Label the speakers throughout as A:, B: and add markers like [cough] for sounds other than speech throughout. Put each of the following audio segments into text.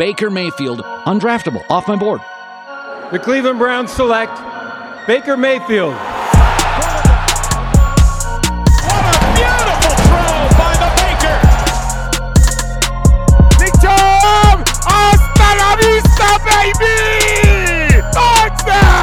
A: Baker Mayfield, undraftable, off my board.
B: The Cleveland Browns select Baker Mayfield. What a beautiful throw by the Bakers!
C: Victor Oscaravista, baby! Touchdown!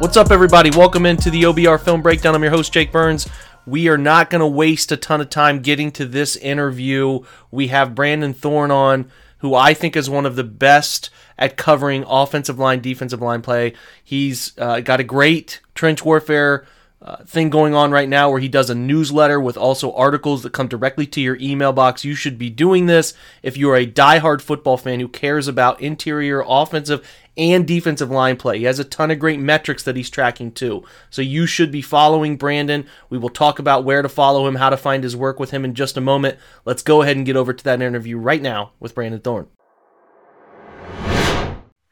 D: What's up, everybody? Welcome into the OBR Film Breakdown. I'm your host, Jake Burns. We are not going to waste a ton of time getting to this interview. We have Brandon Thorn on, who I think is one of the best at covering offensive line, defensive line play. He's uh, got a great trench warfare uh, thing going on right now where he does a newsletter with also articles that come directly to your email box. You should be doing this if you are a diehard football fan who cares about interior offensive and defensive line play. He has a ton of great metrics that he's tracking too. So you should be following Brandon. We will talk about where to follow him, how to find his work with him in just a moment. Let's go ahead and get over to that interview right now with Brandon Thorn.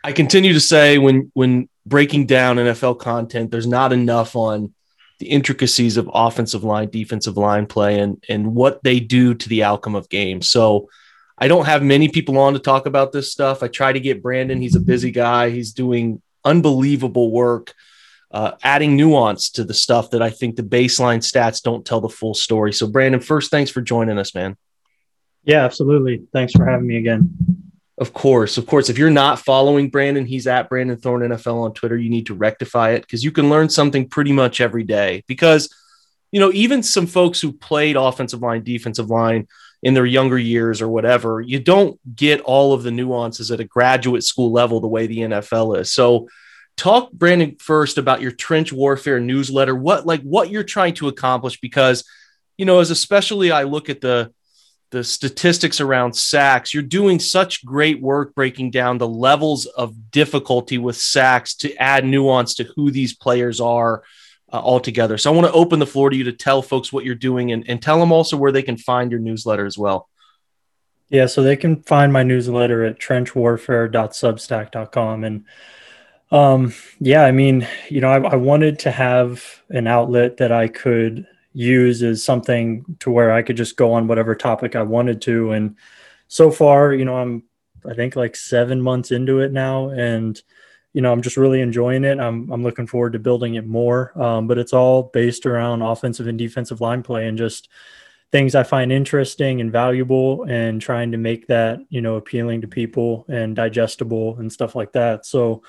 D: I continue to say when when breaking down NFL content, there's not enough on the intricacies of offensive line, defensive line play, and and what they do to the outcome of games. So I don't have many people on to talk about this stuff. I try to get Brandon. He's a busy guy. He's doing unbelievable work, uh, adding nuance to the stuff that I think the baseline stats don't tell the full story. So Brandon, first, thanks for joining us, man.
E: Yeah, absolutely. Thanks for having me again.
D: Of course, of course. If you're not following Brandon, he's at Brandon Thorn NFL on Twitter. You need to rectify it because you can learn something pretty much every day. Because, you know, even some folks who played offensive line, defensive line in their younger years or whatever, you don't get all of the nuances at a graduate school level the way the NFL is. So, talk Brandon first about your trench warfare newsletter. What like what you're trying to accomplish because, you know, as especially I look at the the statistics around sacks. You're doing such great work breaking down the levels of difficulty with sacks to add nuance to who these players are uh, altogether. So I want to open the floor to you to tell folks what you're doing and, and tell them also where they can find your newsletter as well.
E: Yeah, so they can find my newsletter at trenchwarfare.substack.com. And um, yeah, I mean, you know, I, I wanted to have an outlet that I could use as something to where I could just go on whatever topic I wanted to. And so far, you know, I'm I think like seven months into it now, and you know, I'm just really enjoying it. I'm I'm looking forward to building it more. Um, but it's all based around offensive and defensive line play and just things I find interesting and valuable, and trying to make that you know appealing to people and digestible and stuff like that. So,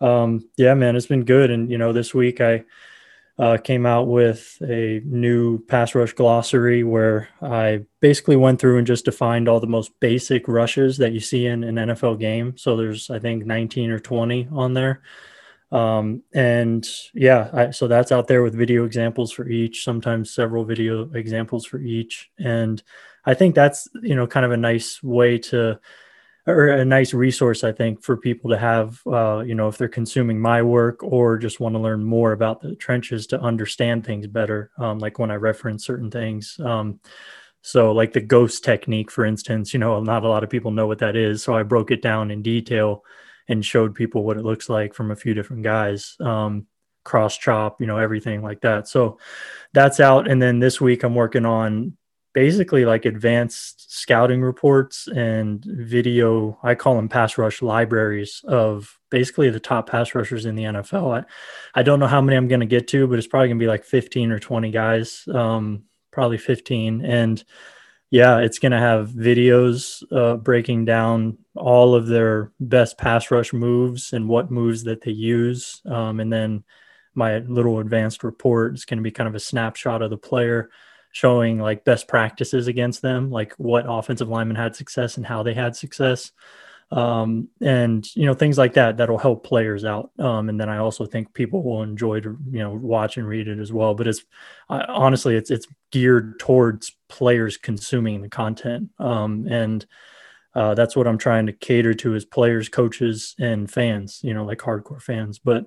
E: um, yeah, man, it's been good. And you know, this week I uh, came out with a new pass rush glossary where I basically went through and just defined all the most basic rushes that you see in an NFL game. So there's, I think, 19 or 20 on there. Um, and yeah, I, so that's out there with video examples for each, sometimes several video examples for each. And I think that's, you know, kind of a nice way to or a nice resource, I think, for people to have, uh, you know, if they're consuming my work or just want to learn more about the trenches to understand things better. Um, like when I reference certain things. Um, so, like the ghost technique, for instance, you know, not a lot of people know what that is. So I broke it down in detail and showed people what it looks like from a few different guys. Um, cross chop, you know, everything like that. So that's out. And then this week I'm working on basically like advanced scouting reports and video i call them pass rush libraries of basically the top pass rushers in the nfl i, I don't know how many i'm going to get to but it's probably going to be like 15 or 20 guys um, probably 15 and yeah it's going to have videos uh, breaking down all of their best pass rush moves and what moves that they use. Um, and then my little advanced report is going to be kind of a snapshot of the player showing like best practices against them, like what offensive linemen had success and how they had success. Um, and you know things like that that'll help players out. Um, and then I also think people will enjoy to you know watch and read it as well. But it's uh, honestly it's it's geared towards players consuming the content, um, and uh, that's what I'm trying to cater to as players, coaches, and fans. You know, like hardcore fans. But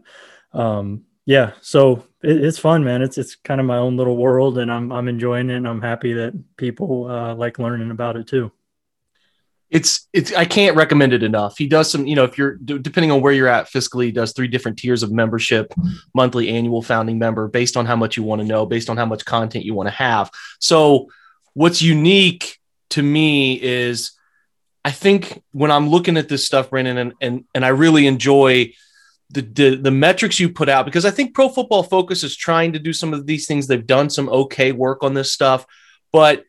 E: um, yeah, so it, it's fun, man. It's it's kind of my own little world, and I'm I'm enjoying it. and I'm happy that people uh, like learning about it too.
D: it's it's I can't recommend it enough. He does some, you know, if you're depending on where you're at fiscally, he does three different tiers of membership, monthly, annual, founding member, based on how much you want to know, based on how much content you want to have. So what's unique to me is I think when I'm looking at this stuff, Brandon, and and, and I really enjoy the, the, the metrics you put out because I think Pro Football Focus is trying to do some of these things. They've done some okay work on this stuff, but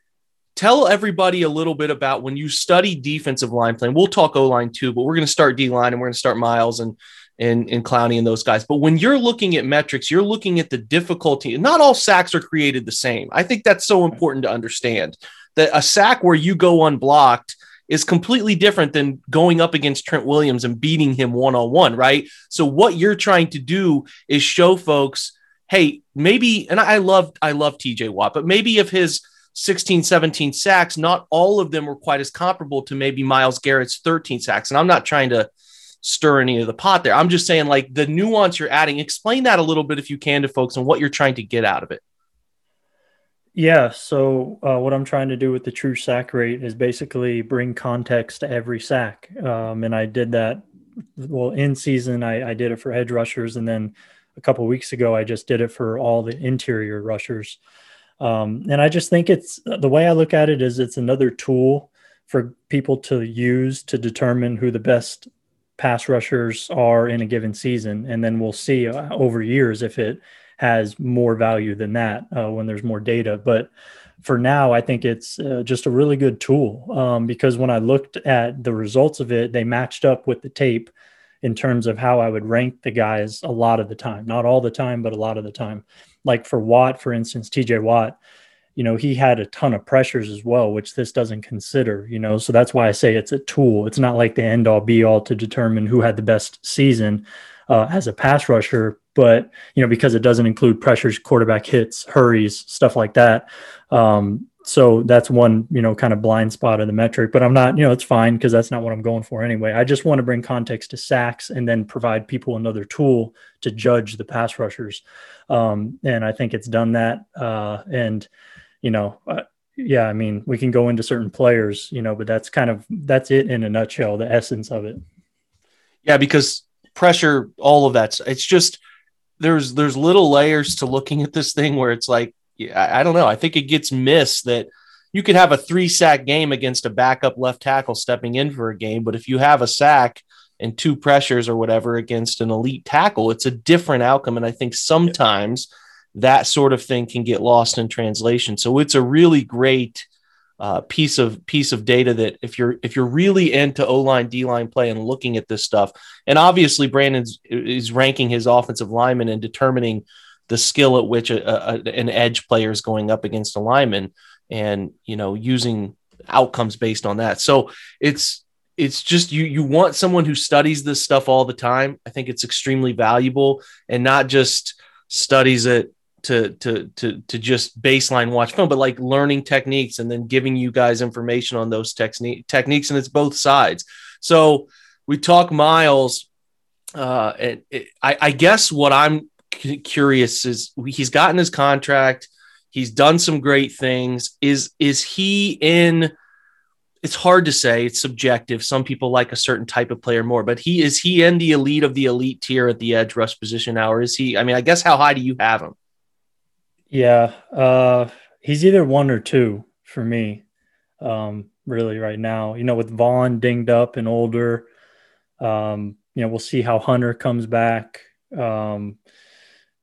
D: tell everybody a little bit about when you study defensive line playing. We'll talk O line too, but we're going to start D line and we're going to start Myles and and and Clowney and those guys. But when you're looking at metrics, you're looking at the difficulty. Not all sacks are created the same. I think that's so important to understand that a sack where you go unblocked is completely different than going up against Trent Williams and beating him one on one, right? So what you're trying to do is show folks, hey, maybe, and I love I love TJ Watt, but maybe if his 16, 17 sacks, not all of them were quite as comparable to maybe Myles Garrett's 13 sacks. And I'm not trying to stir any of the pot there. I'm just saying, like, the nuance you're adding, explain that a little bit if you can to folks and what you're trying to get out of it.
E: Yeah. So, uh, what I'm trying to do with the true sack rate is basically bring context to every sack. Um, and I did that, well, in season, I, I did it for edge rushers. And then a couple weeks ago, I just did it for all the interior rushers. Um, and I just think it's the way I look at it is it's another tool for people to use to determine who the best pass rushers are in a given season. And then we'll see uh, over years if it has more value than that uh, when there's more data. But for now, I think it's uh, just a really good tool um, because when I looked at the results of it, they matched up with the tape in terms of how I would rank the guys a lot of the time, not all the time, but a lot of the time like for Watt, for instance, TJ Watt, you know, he had a ton of pressures as well, which this doesn't consider, you know. So that's why I say it's a tool. It's not like the end all be all to determine who had the best season uh, as a pass rusher, but, you know, because it doesn't include pressures, quarterback hits, hurries, stuff like that. Um, so that's one you know kind of blind spot of the metric but i'm not you know it's fine because that's not what i'm going for anyway i just want to bring context to sacks and then provide people another tool to judge the pass rushers um, and i think it's done that uh, and you know uh, yeah i mean we can go into certain players you know but that's kind of that's it in a nutshell the essence of it
D: yeah because pressure all of that it's just there's there's little layers to looking at this thing where it's like I, don't know. I think it gets missed that you could have a three sack game against a backup left tackle stepping in for a game, but if you have a sack and two pressures or whatever against an elite tackle, it's a different outcome. And I think sometimes that sort of thing can get lost in translation. So it's a really great uh, piece of piece of data that if you're if you're really into O line D line play and looking at this stuff, and obviously Brandon's is ranking his offensive linemen and determining the skill at which a, a, an edge player is going up against a lineman and you know using outcomes based on that. So it's it's just you you want someone who studies this stuff all the time. I think it's extremely valuable and not just studies it to to to to just baseline watch film but like learning techniques and then giving you guys information on those technique techniques and it's both sides so we talk myles, uh it, it, I, I guess what i'm curious is he's gotten his contract, he's done some great things. Is is he in? It's hard to say. It's subjective. Some people like a certain type of player more, but he is he in the elite of the elite tier at the edge rush position now, or is he? I mean, I guess how high do you have him?
E: Yeah, uh, he's either one or two for me. Um, really, right now, you know, with Von dinged up and older, um, you know, we'll see how Hunter comes back. Um,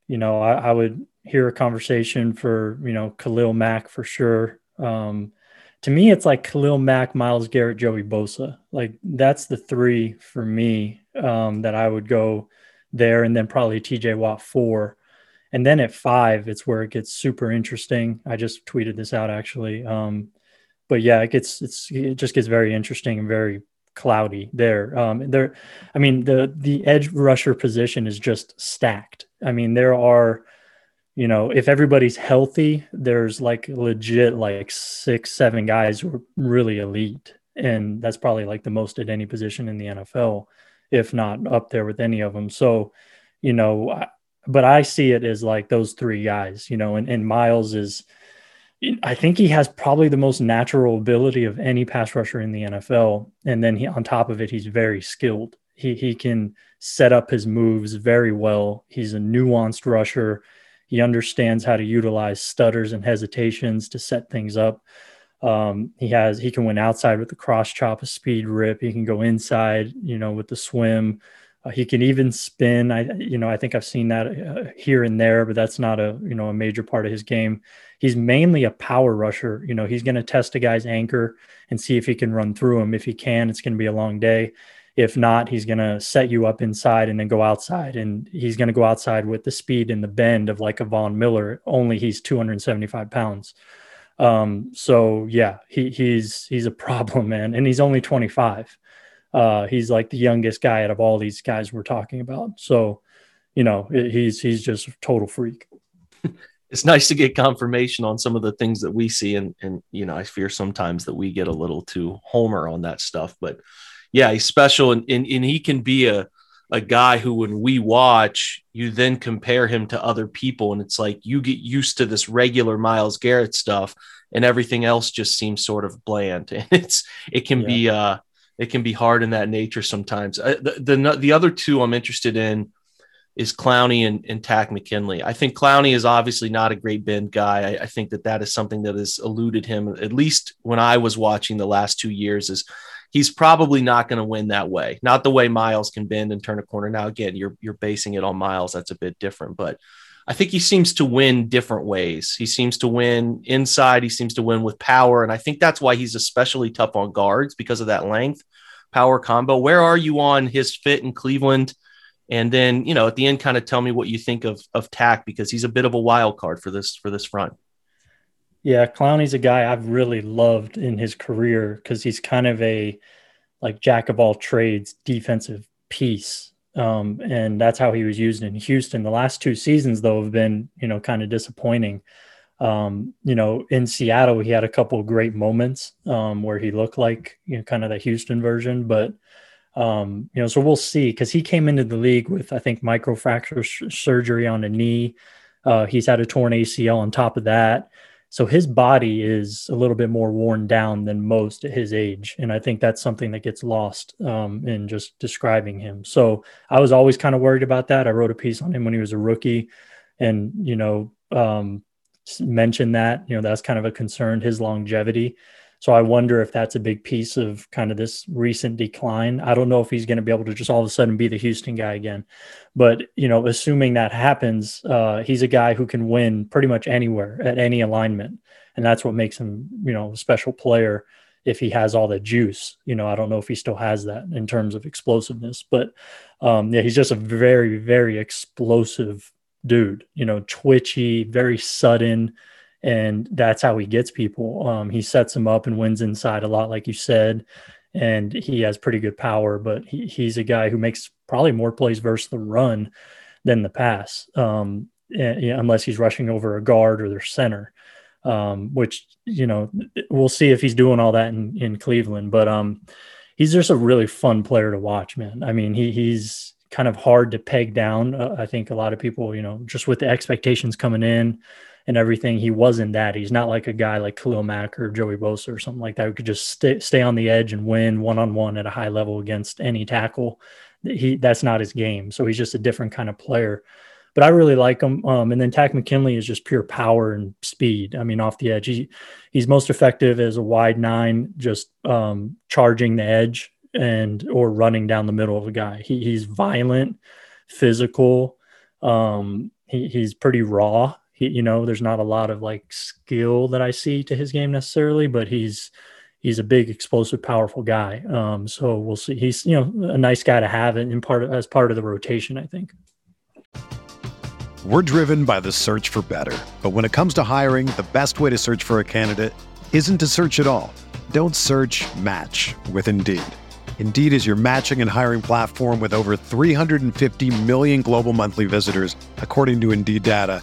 E: you know, I, I, would hear a conversation for, you know, Khalil Mack for sure. Um, to me, it's like Khalil Mack, Myles Garrett, Joey Bosa. Like that's the three for me um, that I would go there, and then probably TJ Watt four. And then at five, it's where it gets super interesting. I just tweeted this out actually. Um, but yeah, it gets it's it just gets very interesting and very cloudy there. Um, there, I mean the the edge rusher position is just stacked. I mean, there are, you know, if everybody's healthy, there's like legit like six, seven guys who are really elite. And that's probably like the most at any position in the NFL, if not up there with any of them. So, you know, but I see it as like those three guys, you know, and, and Myles is, I think he has probably the most natural ability of any pass rusher in the NFL. And then he, on top of it, he's very skilled. He, he can set up his moves very well. He's a nuanced rusher. He understands how to utilize stutters and hesitations to set things up. Um, he has he can win outside with the cross chop, a speed rip. He can go inside, you know, with the swim. Uh, he can even spin. I you know I think I've seen that uh, here and there, but that's not a you know a major part of his game. He's mainly a power rusher. You know, he's going to test a guy's anchor and see if he can run through him. If he can, it's going to be a long day. If not, he's going to set you up inside and then go outside. And he's going to go outside with the speed and the bend of like a Von Miller, only he's 275 pounds. Um, so yeah, he, he's he's a [laughs] problem, man, and he's only 25. Uh, he's like the youngest guy out of all these guys we're talking about. So, you know, he's he's just a total freak. [laughs]
D: it's nice to get confirmation on some of the things that we see, and and you know, I fear sometimes that we get a little too homer on that stuff, but yeah, he's special, and and, and he can be a a guy who when we watch you then compare him to other people and it's like you get used to this regular myles garrett stuff and everything else just seems sort of bland [laughs] and it's it can yeah. be uh it can be hard in that nature sometimes uh, the, the, the other two i'm interested in is clowney and, and Takk mckinley i think clowney is obviously not a great bend guy I, I think that that is something that has eluded him at least when i was watching the last two years is he's probably not going to win that way. Not the way Myles can bend and turn a corner. Now, again, you're you're basing it on Myles. That's a bit different, but I think he seems to win different ways. He seems to win inside. He seems to win with power, and I think that's why he's especially tough on guards because of that length power combo. Where are you on his fit in Cleveland? And then you know at the end, kind of tell me what you think of of Takk because he's a bit of a wild card for this for this front.
E: Yeah, Clowney's a guy I've really loved in his career because he's kind of a like jack of all trades defensive piece. Um, and that's how he was used in Houston. The last two seasons, though, have been, you know, kind of disappointing. Um, you know, in Seattle, he had a couple great moments um, where he looked like, you know, kind of the Houston version. But, um, you know, so we'll see because he came into the league with, I think, microfracture surgery on a knee. Uh, he's had a torn ACL on top of that. So his body is a little bit more worn down than most at his age. And I think that's something that gets lost um, in just describing him. So I was always kind of worried about that. I wrote a piece on him when he was a rookie and, you know, um, mentioned that, you know, that's kind of a concern, his longevity. So I wonder if that's a big piece of kind of this recent decline. I don't know if he's going to be able to just all of a sudden be the Houston guy again, but you know, assuming that happens, uh, he's a guy who can win pretty much anywhere at any alignment, and that's what makes him, you know, a special player. If he has all the juice, you know, I don't know if he still has that in terms of explosiveness, but um, yeah, he's just a very, very explosive dude. You know, twitchy, very sudden and that's how he gets people. Um, he sets them up and wins inside a lot, like you said, and he has pretty good power. But he, he's a guy who makes probably more plays versus the run than the pass, um, and, you know, unless he's rushing over a guard or their center. Um, which you know we'll see if he's doing all that in, in Cleveland. But um, he's just a really fun player to watch, man. I mean, he he's kind of hard to peg down. Uh, I think a lot of people, you know, just with the expectations coming in and everything. He wasn't that. He's not like a guy like Khalil Mack or Joey Bosa or something like that who could just stay, stay on the edge and win one on one at a high level against any tackle. He that's not his game. So he's just a different kind of player. But I really like him. Um, and then Takk McKinley is just pure power and speed. I mean, off the edge, he he's most effective as a wide nine, just um, charging the edge and or running down the middle of a guy. He, he's violent, physical. Um, he, he's pretty raw he, you know, there's not a lot of like skill that I see to his game necessarily, but he's he's a big, explosive, powerful guy. Um, so we'll see. He's you know a nice guy to have in part as part of the rotation. I think.
C: We're driven by the search for better, but when it comes to hiring, the best way to search for a candidate isn't to search at all. Don't search. Match with Indeed. Indeed is your matching and hiring platform with over 350 million global monthly visitors, according to Indeed data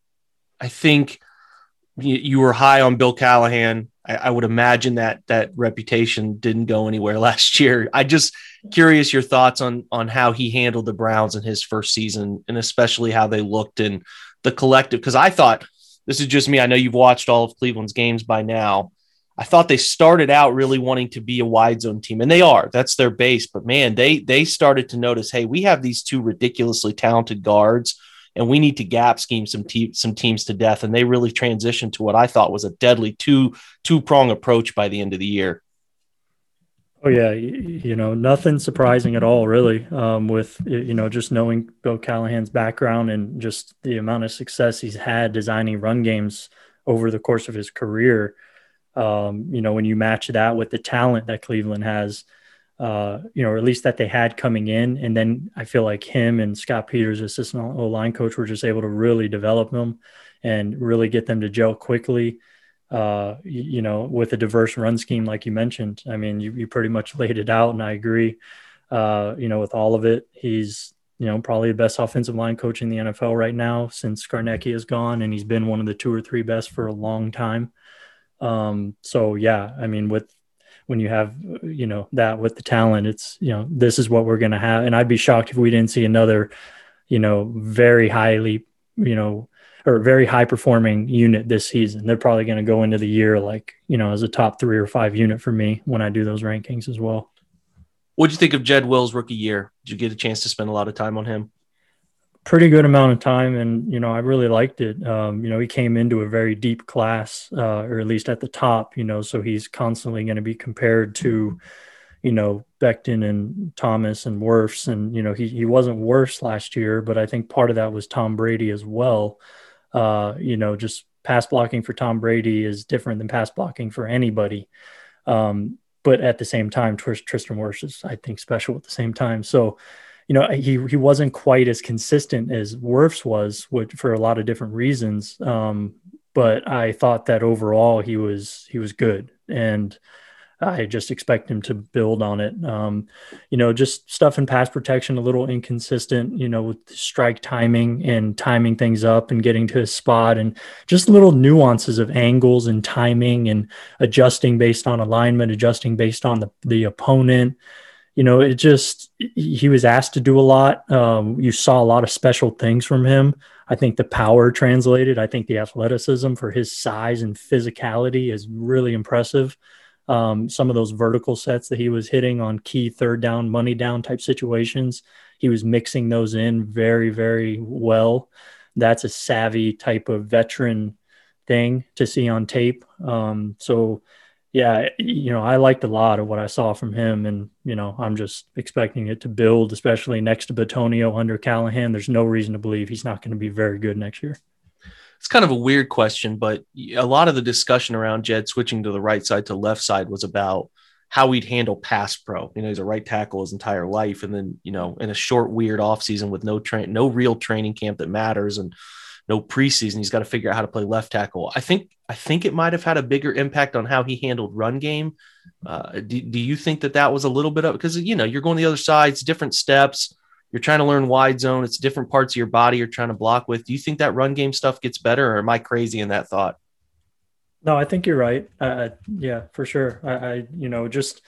D: I think you, were high on Bill Callahan. I, I, would imagine that that reputation didn't go anywhere [laughs] last year. I just curious your thoughts on on how he handled the Browns in his first season, and especially how they looked in the collective. Because I thought this is just me. I know you've watched all of Cleveland's games by now. I thought they started out really wanting to be a wide zone team, and they are. That's their base. But man, they they started to notice, hey, we have these two ridiculously talented guards, and we need to gap scheme some te- some teams to death. And they really transitioned to what I thought was a deadly two two prong approach by the end of the year.
E: Oh yeah, you know nothing surprising at all, really. Um, with you know just knowing Bill Callahan's background and just the amount of success he's had designing run games over the course of his career um, you know, when you match that with the talent that Cleveland has, uh, you know, or at least that they had coming in, and then I feel like him and Scott Peters, assistant O line coach, were just able to really develop them and really get them to gel quickly. Uh, you, know, with a diverse run scheme, like you mentioned. I mean, you, you pretty much laid it out, and I agree. Uh, you know, with all of it, he's you know probably the best offensive line coach in the NFL right now since Scarnecchia is gone, and he's been one of the two or three best for a long time. Um, so yeah, I mean, with when you have you know that with the talent, it's you know this is what we're gonna have, and I'd be shocked if we didn't see another, you know, very highly, you know, or very high performing unit this season. They're probably going to go into the year like you know as a top three or five unit for me when I do those rankings as well.
D: what do you think of Jed Wills' rookie year? Did you get a chance to spend a lot of time on him?
E: Pretty good amount of time and you know i really liked it. Um, you know he came into a very deep class uh, or at least at the top you know so he's constantly going to be compared to you know Becton and Thomas and Wirfs and you know he, he wasn't worse last year but I think part of that was Tom Brady as well. Uh, you know just pass blocking for Tom Brady is different than pass blocking for anybody. Um, but at the same time Tristan Wirfs is I think special at the same time. So you know, he he wasn't quite as consistent as Wirfs was, which, for a lot of different reasons. Um, but I thought that overall he was he was good, and I just expect him to build on it. Um, you know, just stuff in pass protection a little inconsistent. You know, with strike timing and timing things up and getting to his spot, and just little nuances of angles and timing and adjusting based on alignment, adjusting based on the the opponent you know, it just he was asked to do a lot. Um, you saw a lot of special things from him. I think the power translated. I think the athleticism for his size and physicality is really impressive. Um, some of those vertical sets that he was hitting on key third down, money down type situations, he was mixing those in very, very well. That's a savvy type of veteran thing to see on tape. Um, so yeah, you know, I liked a lot of what I saw from him, and you know, I'm just expecting it to build, especially next to Bitonio under Callahan. There's no reason to believe he's not going to be very good next year.
D: It's kind of a weird question, but a lot of the discussion around Jed switching to the right side to left side was about how he'd handle pass pro. You know, he's a right tackle his entire life, and then you know, in a short, weird offseason with no train, no real training camp that matters, and no preseason. He's got to figure out how to play left tackle. I think I think it might have had a bigger impact on how he handled run game. Uh, do, do you think that that was a little bit of because you know you're going the other side, it's different steps. You're trying to learn wide zone. It's different parts of your body you're trying to block with. Do you think that run game stuff gets better, or am I crazy in that thought?
E: No, I think you're right. Uh, yeah, for sure. I, I, you know, just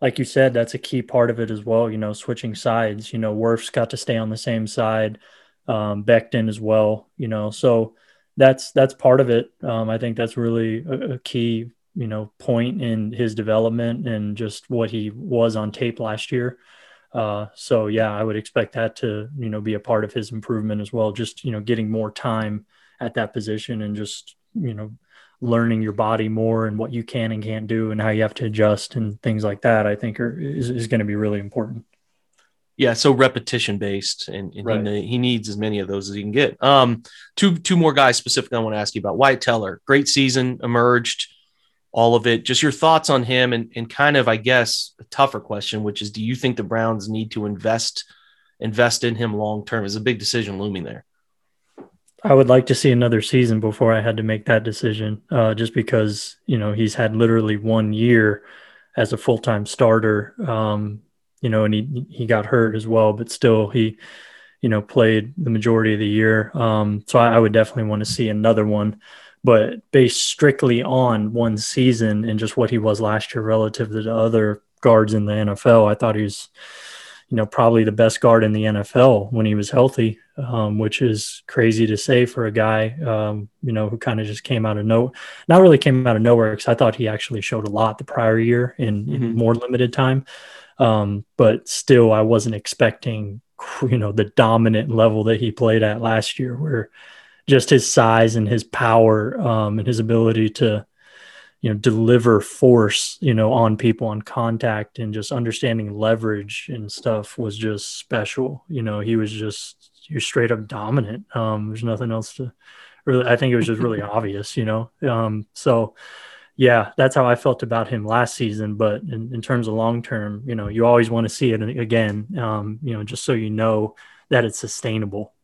E: like you said, that's a key part of it as well. You know, switching sides. You know, Wirfs got to stay on the same side um, Becton as well. You know, so that's that's part of it. Um, I think that's really a, a, key you know point in his development and just what he was on tape last year. Uh, so yeah, I would expect that to you know be a part of his improvement as well. Just you know getting more time at that position and just you know learning your body more and what you can and can't do and how you have to adjust and things like that, I think are, is, is going to be really important.
D: Yeah, so repetition based, and, and
E: Right.
D: he, he needs as many of those as he can get. Um, two two more guys specifically I want to ask you about. Wyatt Teller, great season, emerged, all of it. Just your thoughts on him, and and kind of I guess a tougher question, which is, do you think the Browns need to invest invest in him long term? Is a big decision looming there.
E: I would like to see another season before I had to make that decision, uh, just because you know he's had literally one year as a full time starter, um, you know, and he he got hurt as well, but still he, you know, played the majority of the year. Um, so I, I would definitely want to see another one, but based strictly on one season and just what he was last year relative to the other guards in the NFL, I thought he was you know, probably the best guard in the NFL when he was healthy, um, which is crazy to say for a guy, um, you know, who kind of just came out of no, not really came out of nowhere because I thought he actually showed a lot the prior year in, in
D: Mhm.
E: more limited time. Um, but still, I wasn't expecting, [laughs] you know, the dominant level that he played at last year, where just his size and his power um, and his ability to, you know deliver force you know on people on contact and just understanding leverage and stuff was just special. You know he was just was straight up dominant. Um there's nothing else to really i think it was just really obvious you know? Um so yeah that's how i felt about him last season but in, in terms of long term you know you always want to see it again um you know just so you know that it's sustainable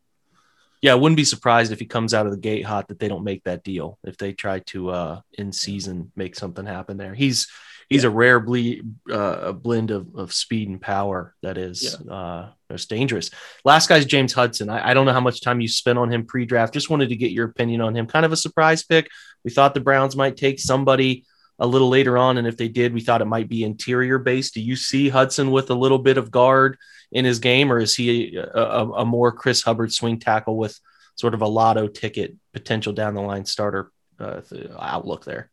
D: Yeah, I wouldn't be surprised if he comes out of the gate hot that they don't make that deal if they try to uh, in season make something happen there. He's he's a rare ble- uh, a blend of, of speed and power that is uh, it's dangerous. Last guy's James Hudson. I, I don't know how much time you spent on him pre-draft. Just wanted to get your opinion on him. Kind of a surprise pick. We thought the Browns might take somebody a little later on, and if they did, we thought it might be interior based. Do you see Hudson with a little bit of guard in his game, or is he a, a, a more Chris Hubbard swing tackle with sort of a lotto ticket potential down the line starter uh, outlook there?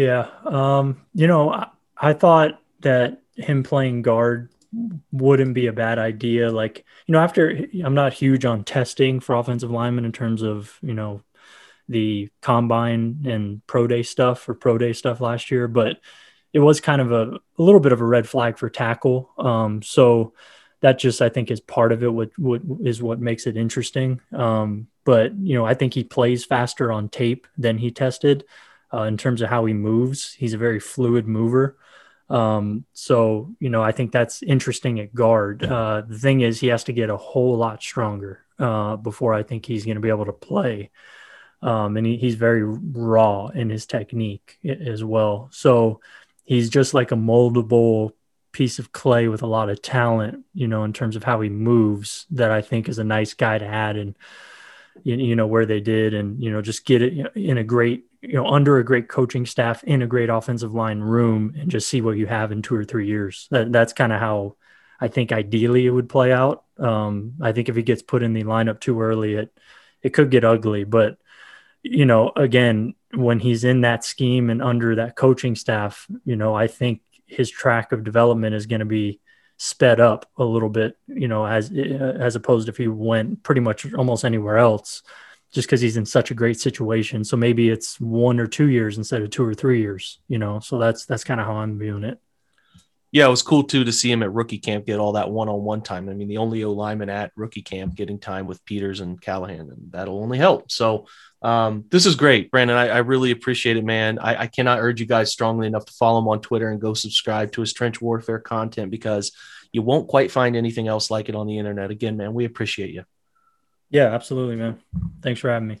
E: Yeah. Um, you know, I, I thought that him playing guard wouldn't be a bad idea. Like, you know, after I'm not huge on testing for offensive linemen in terms of, you know, the combine and pro day stuff or pro day stuff last year, but it was kind of a, a little bit of a red flag for tackle. Um, so that just, I think, is part of it. What, what is what makes it interesting. Um, but you know, I think he plays faster on tape than he tested uh, in terms of how he moves. He's a very fluid mover. Um, so, you know, I think that's interesting at guard. Uh, the thing is, he has to get a whole lot stronger uh, before I think he's going to be able to play. Um, and he, he's very raw in his technique as well. So he's just like a moldable piece of clay with a lot of talent, you know, in terms of how he moves that I think is a nice guy to add and, you, you know, where they did and, you know, just get it in a great, you know, under a great coaching staff in a great offensive line room and just see what you have in two or three years. That, that's kind of how I think ideally it would play out. Um, I think if he gets put in the lineup too early, it, it could get ugly, but you know, again, when he's in that scheme and under that coaching staff, you know, I think his track of development is going to be sped up a little bit, you know, as as opposed if he went pretty much almost anywhere else, just because he's in such a great situation. So maybe it's one or two years instead of two or three years, you know. So that's that's kind of how I'm viewing it.
D: Yeah, it was cool too to see him at rookie camp get all that one-on-one time. I mean, the only O lineman at rookie camp getting time with Peters and Callahan, and that'll only help. So um, this is great, Brandon. I, I really appreciate it, man. I, I cannot urge you guys strongly enough to follow him on Twitter and go subscribe to his trench warfare content because you won't quite find anything else like it on the internet. Again, man, we appreciate you.
E: Yeah, absolutely, man. Thanks for having me.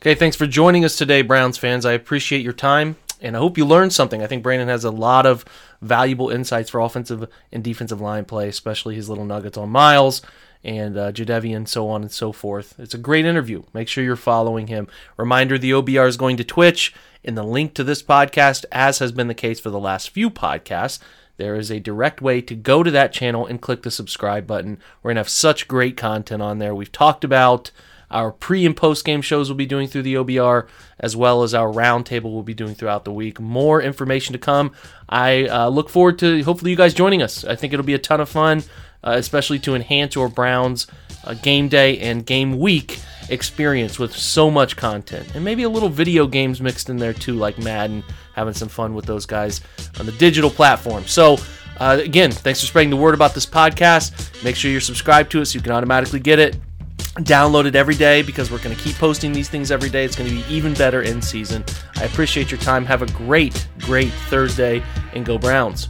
D: Okay, thanks for joining us today, Browns fans. I appreciate your time and I hope you learned something. I think Brandon has a lot of valuable insights for offensive and defensive line play, especially his little nuggets on Myles and uh, and so on and so forth. It's a great interview. Make sure you're following him. Reminder the OBR is going to Twitch. In the link to this podcast, as has been the case for the last few podcasts, there is a direct way to go to that channel and click the subscribe button. We're going to have such great content on there. We've talked about our pre and post game shows we'll be doing through the OBR, as well as our roundtable we'll be doing throughout the week. More information to come. I uh, look forward to hopefully you guys joining us. I think it'll be a ton of fun, uh, especially to enhance your Browns uh, game day and game week experience with so much content and maybe a little video games mixed in there too, like Madden, having some fun with those guys on the digital platform. So, uh, again, thanks for spreading the word about this podcast. Make sure you're subscribed to it so you can automatically get it. Download it every day because we're going to keep posting these things every day. It's going to be even better in season. I appreciate your time. Have a great, great Thursday and go Browns.